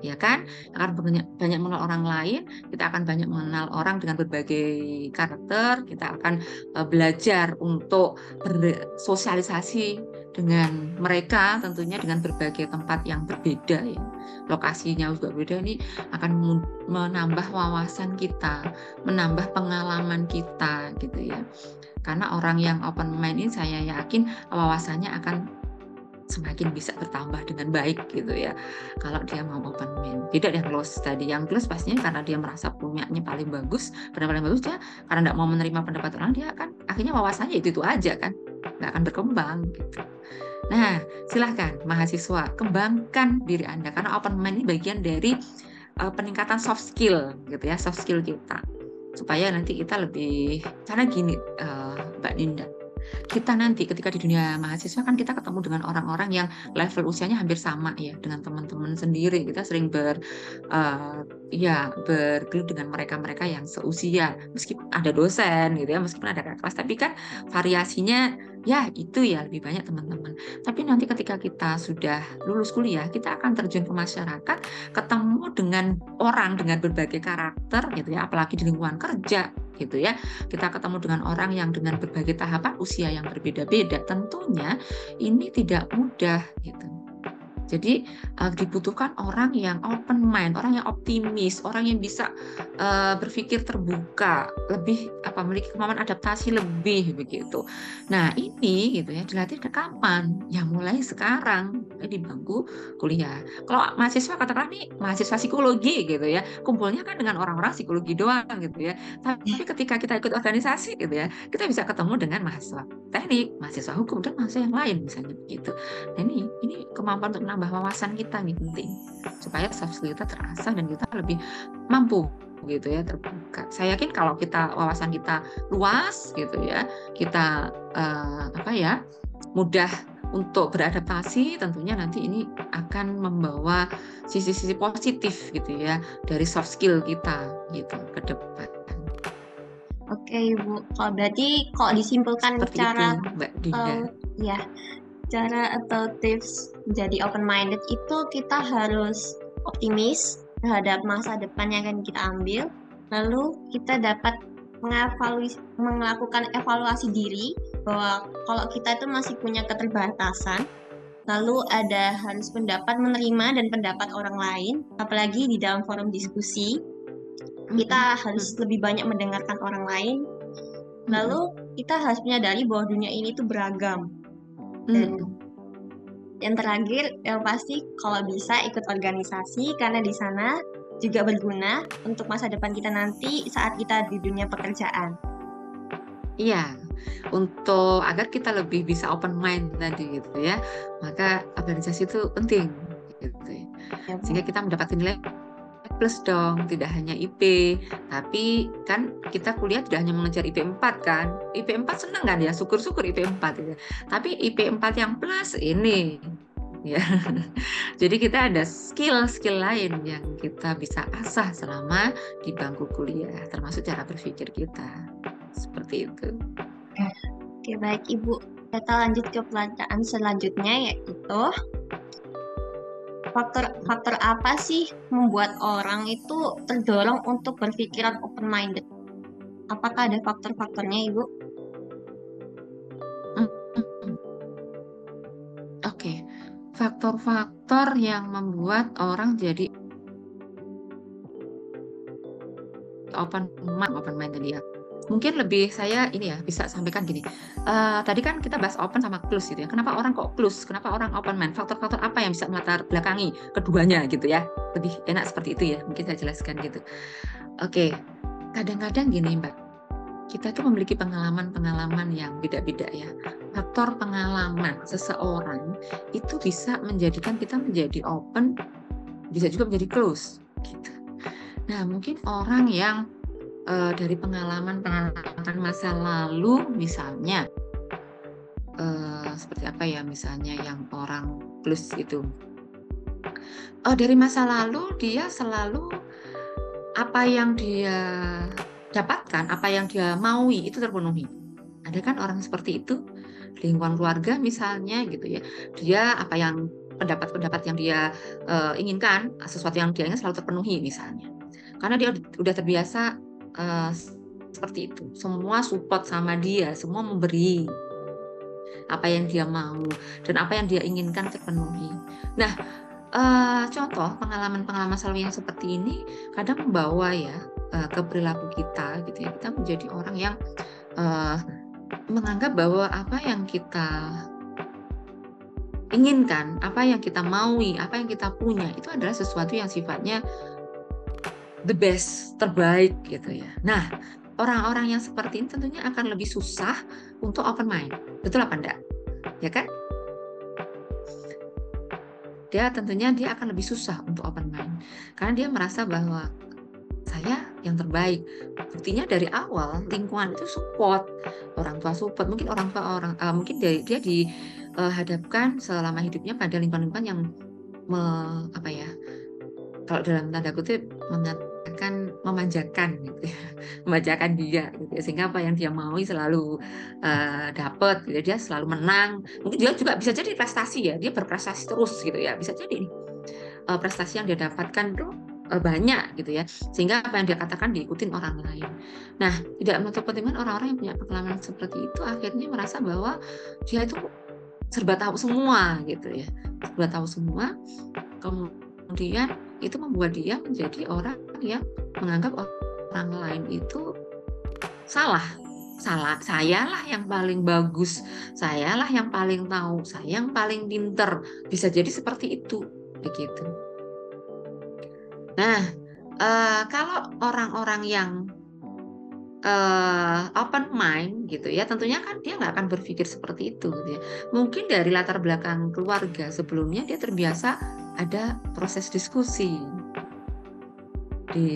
ya kan akan banyak banyak mengenal orang lain kita akan banyak mengenal orang dengan berbagai karakter kita akan uh, belajar untuk bersosialisasi dengan mereka tentunya dengan berbagai tempat yang berbeda ya. Lokasinya juga berbeda. Ini akan menambah wawasan kita menambah pengalaman kita gitu ya. Karena orang yang open mind ini saya yakin wawasannya akan semakin bisa bertambah dengan baik gitu ya. Kalau dia mau open mind. Tidak yang close tadi. Yang close pastinya karena dia merasa punyanya paling bagus pendapat paling bagus dia karena tidak mau menerima pendapat orang dia akan akhirnya wawasannya itu itu aja kan nggak akan berkembang gitu. Nah silahkan mahasiswa kembangkan diri anda karena open mind ini bagian dari uh, peningkatan soft skill gitu ya soft skill kita. Supaya nanti kita lebih karena gini uh, Mbak Dinda kita nanti ketika di dunia mahasiswa kan kita ketemu dengan orang-orang yang level usianya hampir sama ya dengan teman-teman sendiri. Kita sering ber uh, ya bergelut dengan mereka-mereka yang seusia meskipun ada dosen gitu ya meskipun ada kelas. Tapi kan variasinya ya itu ya lebih banyak teman-teman. Tapi nanti ketika kita sudah lulus kuliah, kita akan terjun ke masyarakat, ketemu dengan orang dengan berbagai karakter gitu ya, apalagi di lingkungan kerja gitu ya. Kita ketemu dengan orang yang dengan berbagai tahapan usia yang berbeda-beda. Tentunya ini tidak mudah gitu. Jadi uh, dibutuhkan orang yang open mind, orang yang optimis, orang yang bisa uh, berpikir terbuka, lebih apa memiliki kemampuan adaptasi lebih begitu. Nah ini gitu ya dilatih ke kapan? Ya mulai sekarang di bangku kuliah. Kalau mahasiswa katakanlah nih mahasiswa psikologi gitu ya, kumpulnya kan dengan orang-orang psikologi doang gitu ya. Tapi ketika kita ikut organisasi gitu ya, kita bisa ketemu dengan mahasiswa teknik, mahasiswa hukum dan mahasiswa yang lain misalnya begitu. Nah ini ini kemampuan untuk menambah wawasan kita nih penting supaya soft skill kita terasa dan kita lebih mampu gitu ya terbuka. Saya yakin kalau kita wawasan kita luas gitu ya, kita uh, apa ya mudah untuk beradaptasi tentunya nanti ini akan membawa sisi-sisi positif gitu ya dari soft skill kita gitu ke depan. Oke Ibu, kalau berarti kok disimpulkan Seperti cara itu, Mbak Dinda. Uh, ya cara atau tips menjadi open minded itu kita harus optimis terhadap masa depan yang akan kita ambil. Lalu kita dapat melakukan evaluasi diri bahwa kalau kita itu masih punya keterbatasan lalu ada harus pendapat menerima dan pendapat orang lain apalagi di dalam forum diskusi kita harus lebih banyak mendengarkan orang lain. Lalu kita harus menyadari bahwa dunia ini tuh beragam dan hmm. yang terakhir yang pasti kalau bisa ikut organisasi karena di sana juga berguna untuk masa depan kita nanti saat kita di dunia pekerjaan. Iya, untuk agar kita lebih bisa open mind tadi gitu ya, maka organisasi itu penting gitu ya. ya Sehingga kita mendapatkan nilai plus dong, tidak hanya IP. Tapi kan kita kuliah tidak hanya mengejar IP 4 kan. IP 4 senang kan ya, syukur-syukur IP 4 ya. Tapi IP 4 yang plus ini ya. [LAUGHS] Jadi kita ada skill-skill lain yang kita bisa asah selama di bangku kuliah, termasuk cara berpikir kita. Seperti itu. Oke, baik Ibu. Kita lanjut ke pelajaran selanjutnya yaitu faktor-faktor apa sih membuat orang itu terdorong untuk berpikiran open minded? Apakah ada faktor-faktornya, Ibu? Oke, okay. faktor-faktor yang membuat orang jadi open mind, open minded ya mungkin lebih saya ini ya bisa sampaikan gini. Uh, tadi kan kita bahas open sama close gitu ya. Kenapa orang kok close? Kenapa orang open mind? Faktor-faktor apa yang bisa melatar belakangi keduanya gitu ya? Lebih enak seperti itu ya. Mungkin saya jelaskan gitu. Oke, okay. kadang-kadang gini Mbak. Kita tuh memiliki pengalaman-pengalaman yang beda-beda ya. Faktor pengalaman seseorang itu bisa menjadikan kita menjadi open, bisa juga menjadi close gitu. Nah, mungkin orang yang uh, dari pengalaman-pengalaman masa lalu misalnya uh, seperti apa ya misalnya yang orang plus itu? Uh, dari masa lalu dia selalu apa yang dia dapatkan apa yang dia maui itu terpenuhi. Ada kan orang seperti itu? Lingkungan keluarga misalnya gitu ya. Dia apa yang pendapat-pendapat yang dia uh, inginkan sesuatu yang dia ingin selalu terpenuhi misalnya. Karena dia udah terbiasa uh, seperti itu. Semua support sama dia, semua memberi apa yang dia mau dan apa yang dia inginkan terpenuhi. Nah, uh, contoh pengalaman-pengalaman selalu yang seperti ini kadang membawa ya uh, ke perilaku kita, gitu ya. Kita menjadi orang yang uh, menganggap bahwa apa yang kita inginkan, apa yang kita maui, apa yang kita punya itu adalah sesuatu yang sifatnya the best, terbaik gitu ya. Nah, orang-orang yang seperti ini tentunya akan lebih susah untuk open mind. Betul apa enggak? Ya kan? Dia tentunya dia akan lebih susah untuk open mind. Karena dia merasa bahwa saya yang terbaik. Buktinya dari awal lingkungan itu support, orang tua support, mungkin orang tua orang uh, mungkin dari dia dihadapkan uh, selama hidupnya pada lingkungan-lingkungan yang me, apa ya? Kalau dalam tanda kutip akan memanjakan gitu ya. [LAUGHS] memanjakan dia gitu ya. sehingga apa yang dia mau selalu uh, dapat gitu ya. dia selalu menang mungkin dia juga bisa jadi prestasi ya dia berprestasi terus gitu ya bisa jadi nih uh, prestasi yang dia dapatkan tuh uh, banyak gitu ya sehingga apa yang dia katakan diikutin orang lain nah tidak menutup orang-orang yang punya pengalaman seperti itu akhirnya merasa bahwa dia itu serba tahu semua gitu ya serba tahu semua kemudian itu membuat dia menjadi orang yang menganggap orang lain itu salah. Salah sayalah yang paling bagus sayalah yang paling tahu saya yang paling pinter. Bisa jadi seperti itu begitu. Nah uh, kalau orang-orang yang uh, open mind gitu ya tentunya kan dia nggak akan berpikir seperti itu gitu ya. Mungkin dari latar belakang keluarga sebelumnya dia terbiasa ada proses diskusi di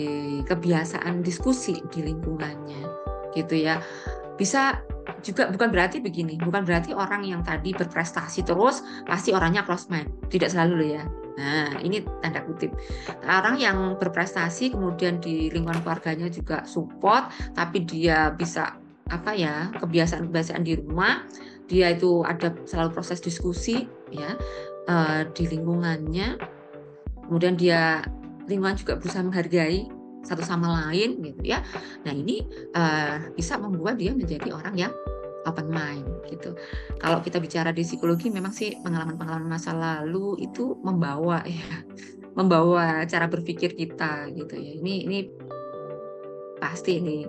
kebiasaan diskusi di lingkungannya gitu ya. Bisa juga bukan berarti begini bukan berarti orang yang tadi berprestasi terus pasti orangnya close mind tidak selalu loh ya. Nah ini tanda kutip. Orang yang berprestasi kemudian di lingkungan keluarganya juga support tapi dia bisa apa ya kebiasaan-kebiasaan di rumah dia itu ada selalu proses diskusi ya uh, di lingkungannya. Kemudian dia lingkungan juga berusaha menghargai satu sama lain gitu ya. Nah ini uh, bisa membuat dia menjadi orang yang open mind gitu. Kalau kita bicara di psikologi memang sih pengalaman-pengalaman masa lalu itu membawa ya [LAUGHS] membawa cara berpikir kita gitu ya. Ini ini pasti ini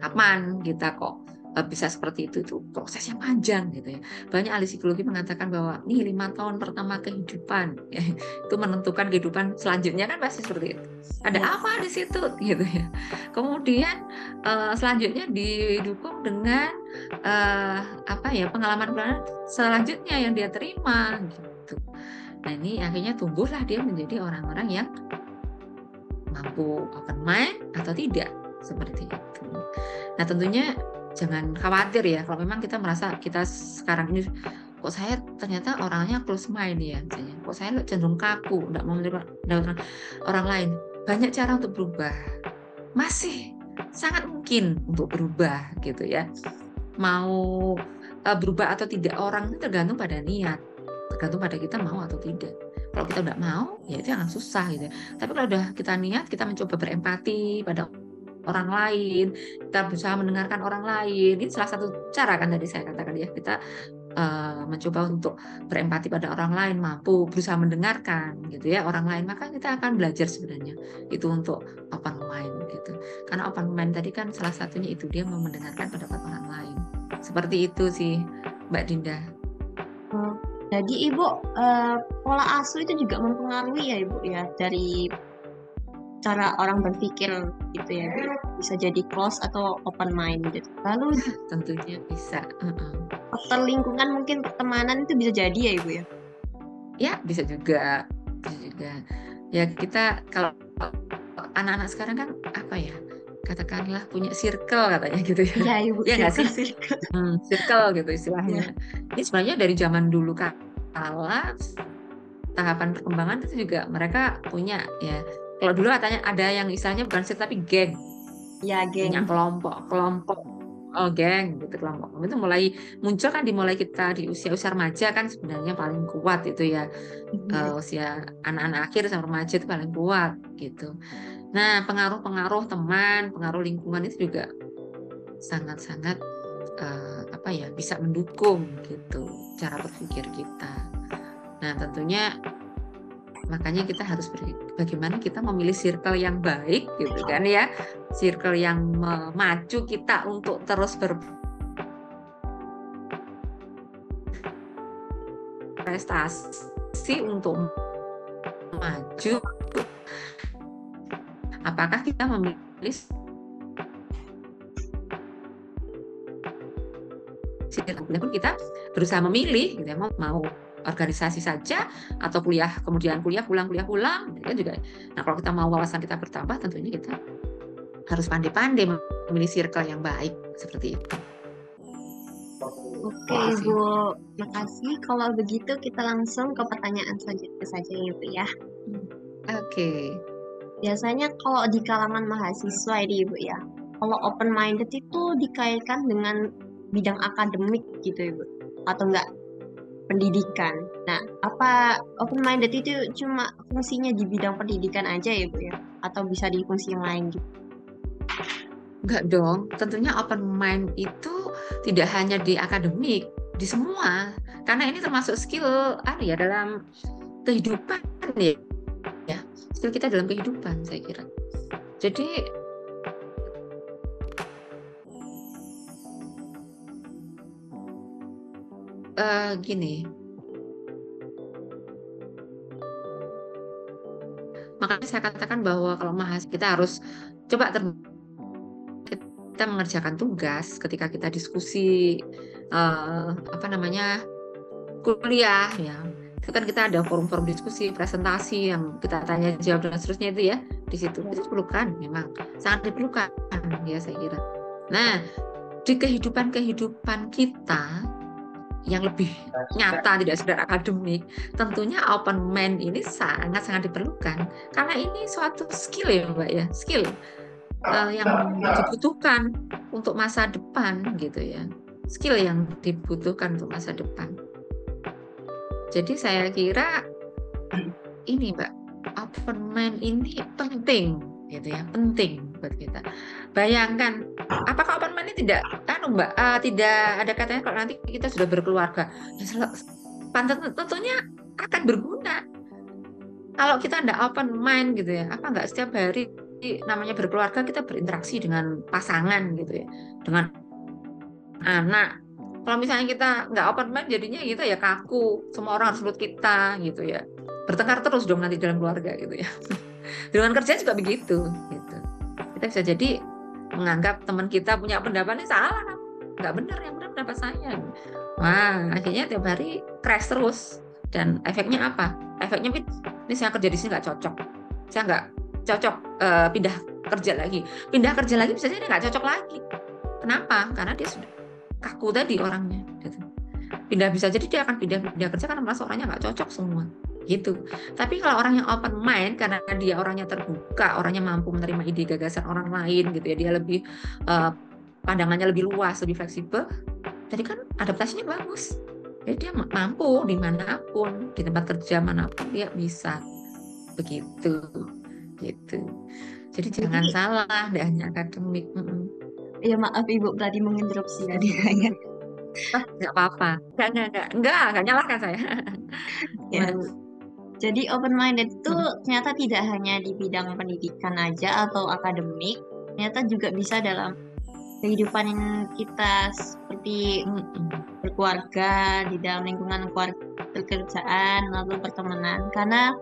kapan kita kok bisa seperti itu itu prosesnya panjang gitu ya. Banyak ahli psikologi mengatakan bahwa nih lima tahun pertama kehidupan ya, [LAUGHS] itu menentukan kehidupan selanjutnya kan pasti seperti itu. Ada ya. apa di situ? Gitu ya. Kemudian uh, selanjutnya didukung dengan uh, apa ya pengalaman pengalaman selanjutnya yang dia terima gitu. Nah ini akhirnya tumbuhlah dia menjadi orang-orang yang mampu open mind atau tidak seperti itu. Nah tentunya jangan khawatir ya kalau memang kita merasa kita sekarang ini kok saya ternyata orangnya close mind ya misalnya. Kok saya cenderung kaku tidak mau menerima orang, orang lain. Banyak cara untuk berubah. Masih sangat mungkin untuk berubah gitu ya. Mau uh, berubah atau tidak orang itu tergantung pada niat. Tergantung pada kita mau atau tidak. Kalau kita tidak mau ya itu akan susah gitu ya. tapi kalau udah kita niat kita mencoba berempati pada orang lain, kita berusaha mendengarkan orang lain. Ini salah satu cara kan tadi saya katakan ya, kita uh, mencoba untuk berempati pada orang lain, mampu berusaha mendengarkan gitu ya orang lain, maka kita akan belajar sebenarnya itu untuk open mind gitu. Karena open mind tadi kan salah satunya itu dia mau mendengarkan pendapat orang lain. Seperti itu sih Mbak Dinda. Oh, jadi Ibu uh, pola asuh itu juga mempengaruhi ya Ibu ya dari cara orang berpikir gitu ya bisa jadi close atau open minded lalu tentunya bisa uh-uh. faktor lingkungan mungkin pertemanan itu bisa jadi ya ibu ya ya bisa juga bisa juga ya kita kalau anak-anak sekarang kan apa ya katakanlah punya circle katanya gitu ya. Ya, ibu, ya nggak sih? Circle. Hmm, circle gitu istilahnya. Ya. Ini sebenarnya dari zaman dulu kala tahapan perkembangan itu juga mereka punya ya kalau dulu katanya ada yang istilahnya bukan sih tapi geng. Ya geng. Punya kelompok kelompok oh geng gitu kelompok. Itu mulai muncul kan dimulai kita di usia usia remaja kan sebenarnya paling kuat itu ya. Mm-hmm. uh, usia anak-anak akhir sama remaja itu paling kuat gitu. Nah pengaruh-pengaruh teman pengaruh lingkungan itu juga sangat-sangat uh, apa ya bisa mendukung gitu cara berpikir kita. Nah tentunya makanya kita harus bagaimana kita memilih circle yang baik gitu kan ya. Circle yang memacu kita untuk terus ber prestasi untuk maju. Apakah kita memilih pun kita berusaha memilih gitu ya mau organisasi saja atau kuliah kemudian kuliah pulang kuliah pulang ya juga nah kalau kita mau wawasan kita bertambah tentunya kita harus pandai-pandai memilih circle yang baik seperti itu. Oke Ibu, makasih. Kalau begitu kita langsung ke pertanyaan selanjutnya saja ya Bu ya. Oke. biasanya kalau di kalangan mahasiswa ini Ibu ya, kalau open minded itu dikaitkan dengan bidang akademik gitu Ibu atau enggak pendidikan. Nah, apa open minded itu cuma fungsinya di bidang pendidikan aja ya Bu ya atau bisa di fungsi yang lain gitu? Enggak dong, tentunya open mind itu tidak hanya di akademik, di semua. Karena ini termasuk skill apa ya dalam kehidupan ya. Ya, skill kita dalam kehidupan saya kira. Jadi uh, gini. Makanya saya katakan bahwa kalau mahasiswa kita harus coba ter kita mengerjakan tugas ketika kita diskusi uh, apa namanya kuliah ya. Itu kan kita ada forum-forum diskusi presentasi yang kita tanya jawab dan seterusnya itu ya. Di situ itu diperlukan memang. Sangat diperlukan ya saya kira. Nah di kehidupan kehidupan kita yang lebih nyata tidak sekedar akademik tentunya open mind ini sangat sangat diperlukan. Karena ini suatu skill ya mbak ya. Skill uh, yang dibutuhkan untuk masa depan gitu ya. Skill yang dibutuhkan untuk masa depan. Jadi saya kira ini mbak open mind ini penting gitu ya penting buat kita. Bayangkan apakah open mind ini tidak kan mbak uh, tidak ada katanya kalau nanti kita sudah berkeluarga. Ya, tentunya akan berguna. Kalau kita tidak open mind gitu ya apa nggak setiap hari namanya berkeluarga kita berinteraksi dengan pasangan gitu ya dengan anak. Kalau misalnya kita nggak open mind jadinya kita ya kaku semua orang harus nurut kita gitu ya. Bertengkar terus dong nanti dalam keluarga gitu ya. [LAUGHS] Dengan kerja juga begitu gitu bisa jadi menganggap teman kita punya pendapatnya salah. Nggak benar yang benar pendapat saya. Wah akhirnya tiap hari crash terus. Dan efeknya apa? Efeknya ini saya kerja di sini nggak cocok. Saya nggak cocok uh, pindah kerja lagi. Pindah kerja lagi bisa jadi nggak cocok lagi. Kenapa? Karena dia sudah kaku tadi orangnya. Gitu. pindah bisa jadi dia akan pindah pindah kerja karena merasa orangnya nggak cocok semua gitu tapi kalau orang yang open mind karena dia orangnya terbuka orangnya mampu menerima ide gagasan orang lain gitu ya dia lebih uh, pandangannya lebih luas lebih fleksibel jadi kan adaptasinya bagus jadi dia mampu di mana pun di tempat kerja mana pun dia bisa begitu gitu. Jadi jangan salah, tidak hanya akademik. Ya maaf ibu berarti menginterupsi tadi hanya. Ah, nggak apa-apa. Nggak, nggak, nggak, nggak, nggak nyalahkan saya. ya. Jadi open minded itu hmm. ternyata tidak hanya di bidang pendidikan aja atau akademik, ternyata juga bisa dalam kehidupan kita seperti berkeluarga di dalam lingkungan keluarga pekerjaan lalu pertemanan karena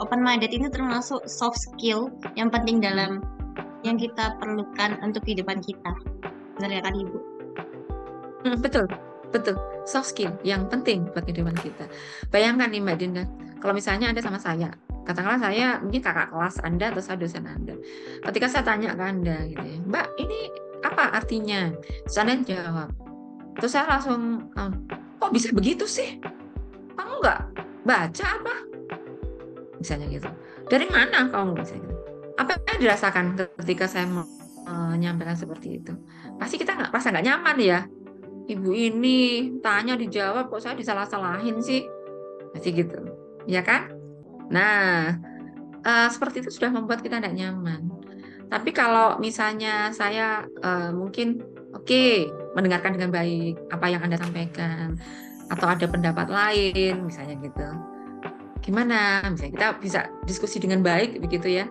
open minded ini termasuk soft skill yang penting dalam yang kita perlukan untuk kehidupan kita. Benar ya kan Ibu? Hmm, betul, betul. Soft skill yang penting buat kehidupan kita. Bayangkan nih Mbak Dinda, kalau misalnya Anda sama saya, katakanlah saya mungkin kakak kelas Anda atau saya dosen Anda. Ketika saya tanya ke Anda gitu ya, Mbak ini apa artinya? Terus Anda jawab. Terus saya langsung, kok bisa begitu sih? Kamu nggak baca apa? misalnya gitu dari mana kamu misalnya gitu apa yang dirasakan ketika saya menyampaikan seperti itu pasti kita nggak rasa nggak nyaman ya ibu ini tanya dijawab kok saya disalah-salahin sih pasti gitu ya kan? Nah uh, seperti itu sudah membuat kita tidak nyaman. Tapi kalau misalnya saya uh, mungkin oke okay, mendengarkan dengan baik apa yang anda sampaikan atau ada pendapat lain misalnya gitu. Gimana? Misalnya kita bisa diskusi dengan baik begitu ya.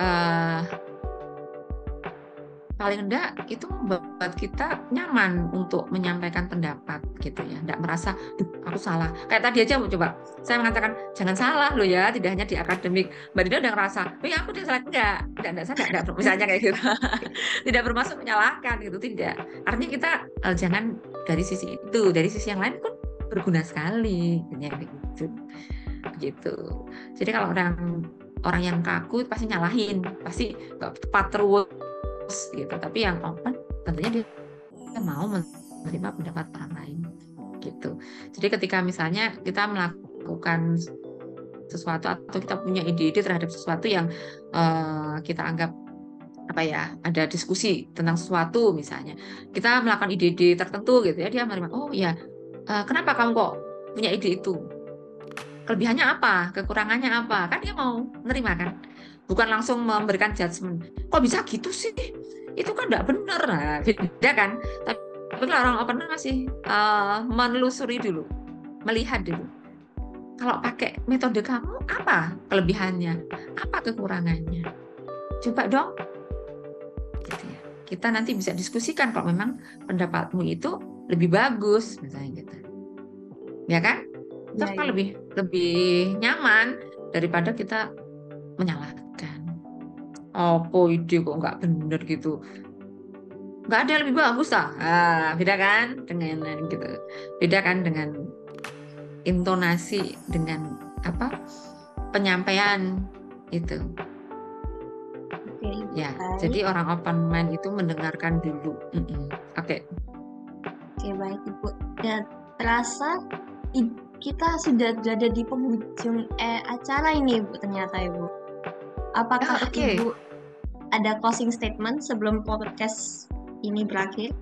Uh, paling enggak itu membuat kita nyaman untuk menyampaikan pendapat gitu ya. Enggak merasa aku salah. Kayak tadi aja coba. Saya mengatakan jangan salah loh ya tidak hanya di akademik. Mbak Dina udah ngerasa ya aku udah salah. Enggak enggak enggak saya enggak, misalnya kayak gitu. [LAUGHS] Tidak bermaksud menyalahkan gitu tidak. Artinya kita uh, jangan dari sisi itu dari sisi yang lain pun berguna sekali gitu. Gitu jadi kalau orang orang yang kaku pasti nyalahin pasti nggak tepat terus gitu. Tapi yang open tentunya dia mau menerima pendapat orang lain gitu. Jadi ketika misalnya kita melakukan sesuatu atau kita punya ide-ide terhadap sesuatu yang uh, kita anggap apa ya ada diskusi tentang sesuatu misalnya kita melakukan ide-ide tertentu gitu ya dia menerima oh ya uh, kenapa kamu kok punya ide itu? Kelebihannya apa? Kekurangannya apa? Kan dia mau menerima kan bukan langsung memberikan judgement. Kok bisa gitu sih? Itu kan tidak benar. Nah, beda kan? Tapi kalau orang open masih uh, menelusuri dulu melihat dulu. Kalau pakai metode kamu apa kelebihannya? Apa kekurangannya? Coba dong. Gitu ya. Kita nanti bisa diskusikan kalau memang pendapatmu itu lebih bagus misalnya gitu. Ya kan? Ya, ya. lebih lebih nyaman daripada kita menyalahkan apa ide kok nggak bener gitu nggak ada yang lebih bagus ah ah beda kan dengan gitu beda kan dengan intonasi dengan apa penyampaian itu okay, ya baik. jadi orang open mind itu mendengarkan dulu mm -mm. oke okay. oke okay, baik ibu dan terasa kita sudah berada di penghujung eh, acara ini ibu ternyata ibu apakah oh, okay. ibu ada closing statement sebelum podcast ini berakhir?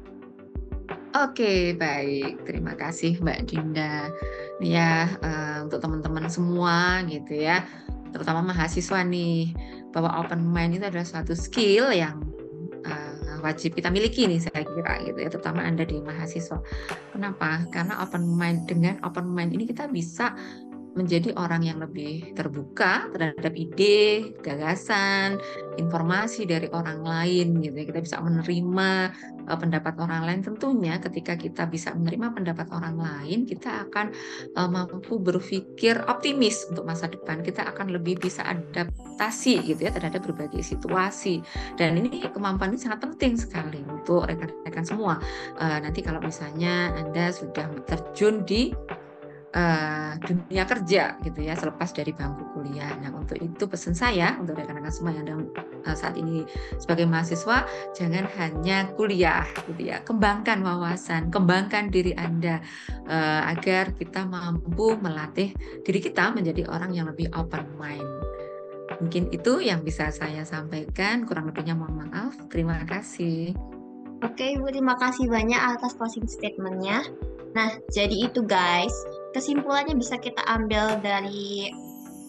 Oke, baik. Terima kasih Mbak Dinda. Ya, uh, untuk teman-teman semua gitu ya, terutama mahasiswa nih, bahwa open mind itu adalah suatu skill yang uh, wajib kita miliki nih saya kira gitu ya, terutama Anda di mahasiswa. Kenapa? Karena open mind dengan open mind ini kita bisa menjadi orang yang lebih terbuka terhadap ide, gagasan, informasi dari orang lain gitu ya. Kita bisa menerima uh, pendapat orang lain tentunya ketika kita bisa menerima pendapat orang lain, kita akan uh, mampu berpikir optimis untuk masa depan. Kita akan lebih bisa adaptasi gitu ya terhadap berbagai situasi. Dan ini kemampuan ini sangat penting sekali untuk rekan-rekan semua. Uh, nanti kalau misalnya Anda sudah terjun di uh, dunia kerja gitu ya selepas dari bangku kuliah. Nah untuk itu pesan saya untuk rekan-rekan semua yang sedang uh, saat ini sebagai mahasiswa jangan hanya kuliah gitu ya, kembangkan wawasan, kembangkan diri anda uh, agar kita mampu melatih diri kita menjadi orang yang lebih open mind. Mungkin itu yang bisa saya sampaikan. Kurang lebihnya mohon maaf. Terima kasih. Oke, Ibu, terima kasih banyak atas closing statementnya. Nah, jadi itu guys, kesimpulannya bisa kita ambil dari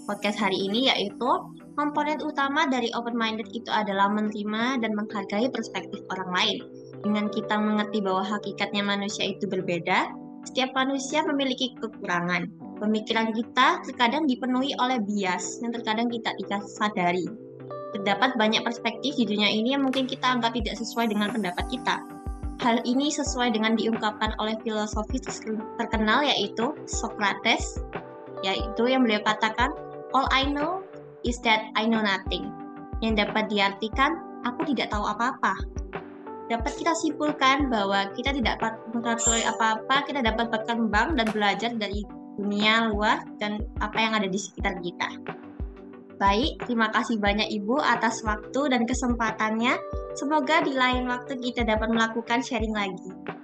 podcast hari ini yaitu komponen utama dari open minded itu adalah menerima dan menghargai perspektif orang lain. Dengan kita mengerti bahwa hakikatnya manusia itu berbeda, setiap manusia memiliki kekurangan. Pemikiran kita terkadang dipenuhi oleh bias yang terkadang kita tidak sadari. Terdapat banyak perspektif di dunia ini yang mungkin kita anggap tidak sesuai dengan pendapat kita. Hal ini sesuai dengan diungkapkan oleh filosofi terkenal yaitu Socrates, yaitu yang beliau katakan, All I know is that I know nothing. Yang dapat diartikan, aku tidak tahu apa-apa. Dapat kita simpulkan bahwa kita tidak dapat mengetahui apa-apa, kita dapat berkembang dan belajar dari dunia luar dan apa yang ada di sekitar kita. Baik, terima kasih banyak Ibu atas waktu dan kesempatannya. Semoga di lain waktu kita dapat melakukan sharing lagi.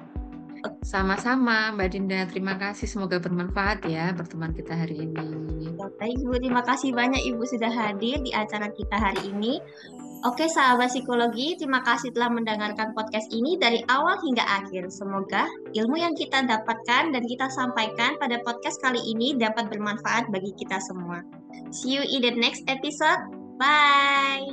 Sama-sama Mbak Dinda, terima kasih. Semoga bermanfaat ya pertemuan kita hari ini. Baik Ibu, terima kasih banyak Ibu sudah hadir di acara kita hari ini. Oke sahabat psikologi, terima kasih telah mendengarkan podcast ini dari awal hingga akhir. Semoga ilmu yang kita dapatkan dan kita sampaikan pada podcast kali ini dapat bermanfaat bagi kita semua. See you in the next episode. Bye.